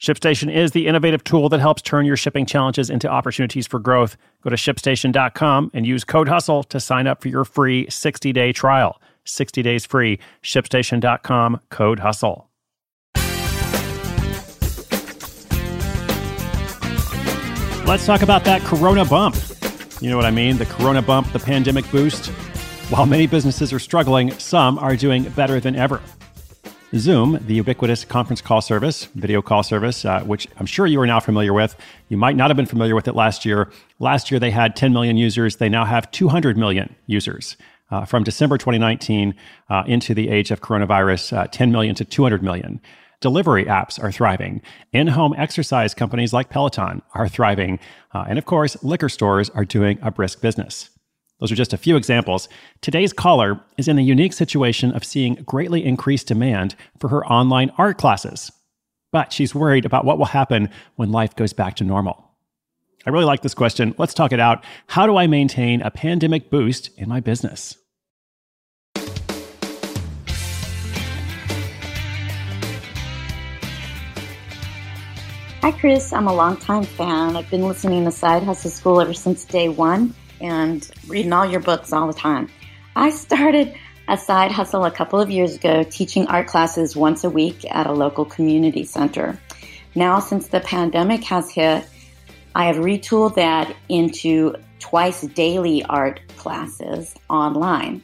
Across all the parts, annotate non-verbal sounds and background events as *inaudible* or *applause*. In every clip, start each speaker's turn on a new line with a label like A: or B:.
A: ShipStation is the innovative tool that helps turn your shipping challenges into opportunities for growth. Go to shipstation.com and use code HUSTLE to sign up for your free 60 day trial. 60 days free. ShipStation.com, code HUSTLE. Let's talk about that Corona bump. You know what I mean? The Corona bump, the pandemic boost. While many businesses are struggling, some are doing better than ever. Zoom, the ubiquitous conference call service, video call service, uh, which I'm sure you are now familiar with. You might not have been familiar with it last year. Last year, they had 10 million users. They now have 200 million users. Uh, from December 2019 uh, into the age of coronavirus, uh, 10 million to 200 million. Delivery apps are thriving. In home exercise companies like Peloton are thriving. Uh, and of course, liquor stores are doing a brisk business. Those are just a few examples. Today's caller is in the unique situation of seeing greatly increased demand for her online art classes. But she's worried about what will happen when life goes back to normal. I really like this question. Let's talk it out. How do I maintain a pandemic boost in my business?
B: Hi, Chris. I'm a longtime fan. I've been listening to Side Hustle School ever since day one and reading all your books all the time. I started a side hustle a couple of years ago teaching art classes once a week at a local community center. Now, since the pandemic has hit, I have retooled that into twice daily art classes online.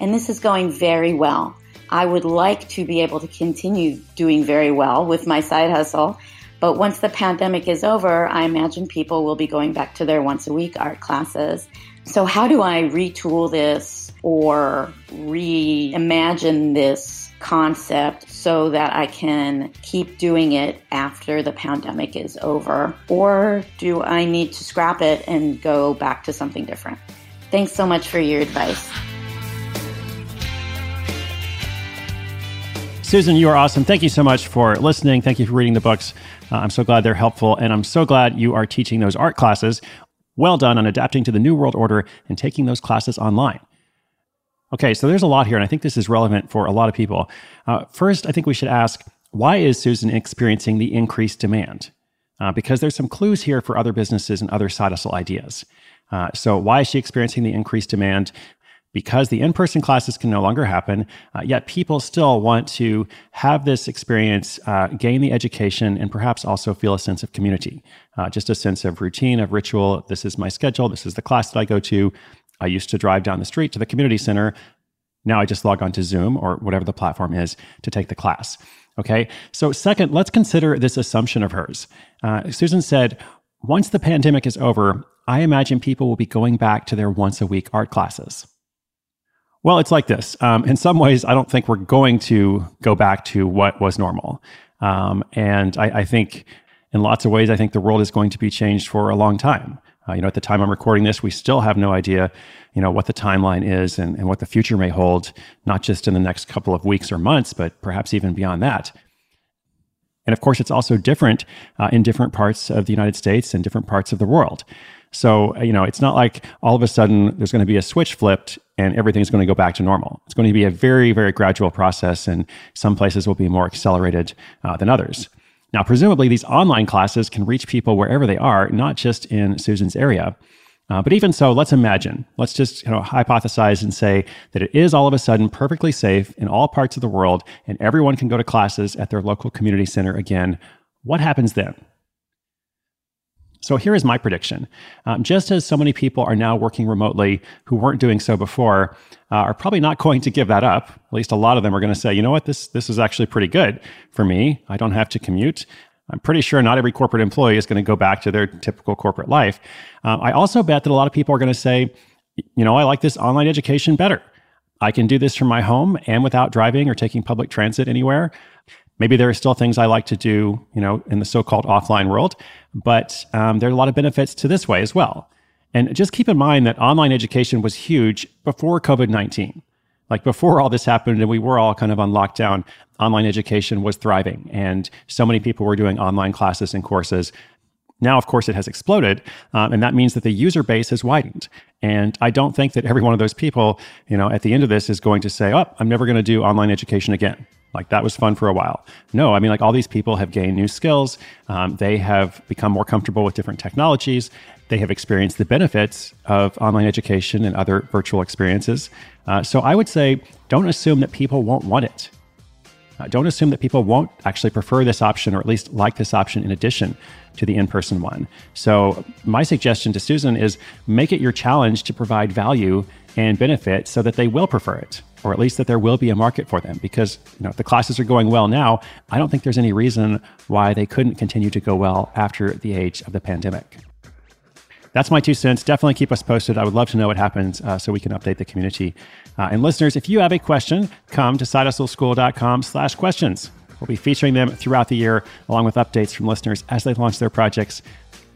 B: And this is going very well. I would like to be able to continue doing very well with my side hustle. But once the pandemic is over, I imagine people will be going back to their once a week art classes. So, how do I retool this or reimagine this concept so that I can keep doing it after the pandemic is over? Or do I need to scrap it and go back to something different? Thanks so much for your advice.
A: Susan, you are awesome. Thank you so much for listening. Thank you for reading the books. Uh, I'm so glad they're helpful. And I'm so glad you are teaching those art classes well done on adapting to the new world order and taking those classes online. Okay, so there's a lot here, and I think this is relevant for a lot of people. Uh, first, I think we should ask why is Susan experiencing the increased demand? Uh, because there's some clues here for other businesses and other side hustle ideas. Uh, so, why is she experiencing the increased demand? Because the in person classes can no longer happen, uh, yet people still want to have this experience, uh, gain the education, and perhaps also feel a sense of community, uh, just a sense of routine, of ritual. This is my schedule. This is the class that I go to. I used to drive down the street to the community center. Now I just log on to Zoom or whatever the platform is to take the class. Okay. So, second, let's consider this assumption of hers. Uh, Susan said, once the pandemic is over, I imagine people will be going back to their once a week art classes. Well, it's like this. Um, in some ways, I don't think we're going to go back to what was normal. Um, and I, I, think in lots of ways, I think the world is going to be changed for a long time. Uh, you know, at the time I'm recording this, we still have no idea, you know, what the timeline is and, and what the future may hold, not just in the next couple of weeks or months, but perhaps even beyond that. And of course, it's also different uh, in different parts of the United States and different parts of the world. So, you know, it's not like all of a sudden there's going to be a switch flipped and everything's going to go back to normal. It's going to be a very, very gradual process, and some places will be more accelerated uh, than others. Now, presumably, these online classes can reach people wherever they are, not just in Susan's area. Uh, but even so, let's imagine, let's just you know, hypothesize and say that it is all of a sudden perfectly safe in all parts of the world, and everyone can go to classes at their local community center again. What happens then? So here is my prediction. Um, just as so many people are now working remotely who weren't doing so before, uh, are probably not *laughs* going to give that up. At least a lot of them are going to say, you know what, this this is actually pretty good for me. I don't have to commute. I'm pretty sure not every corporate employee is going to go back to their typical corporate life. Um, I also bet that a lot of people are going to say, you know, I like this online education better. I can do this from my home and without driving or taking public transit anywhere. Maybe there are still things I like to do, you know, in the so-called offline world, but um, there are a lot of benefits to this way as well. And just keep in mind that online education was huge before COVID 19. Like before all this happened and we were all kind of on lockdown, online education was thriving and so many people were doing online classes and courses. Now, of course, it has exploded, um, and that means that the user base has widened. And I don't think that every one of those people, you know, at the end of this is going to say, "Oh, I'm never going to do online education again." Like that was fun for a while. No, I mean, like all these people have gained new skills. Um, they have become more comfortable with different technologies. They have experienced the benefits of online education and other virtual experiences. Uh, so I would say don't assume that people won't want it. Uh, don't assume that people won't actually prefer this option or at least like this option in addition to the in person one. So, my suggestion to Susan is make it your challenge to provide value and benefit so that they will prefer it or at least that there will be a market for them. Because you know, if the classes are going well now, I don't think there's any reason why they couldn't continue to go well after the age of the pandemic. That's my two cents. Definitely keep us posted. I would love to know what happens uh, so we can update the community. Uh, and listeners, if you have a question, come to sidehustleschool.com slash questions. We'll be featuring them throughout the year, along with updates from listeners as they launch their projects.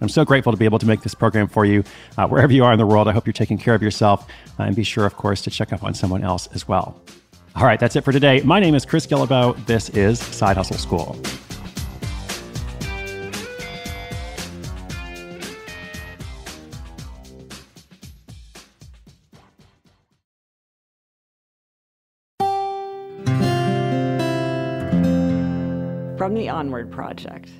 A: I'm so grateful to be able to make this program for you uh, wherever you are in the world. I hope you're taking care of yourself uh, and be sure, of course, to check up on someone else as well. All right, that's it for today. My name is Chris Guillebeau. This is Side Hustle School.
C: From the Onward Project.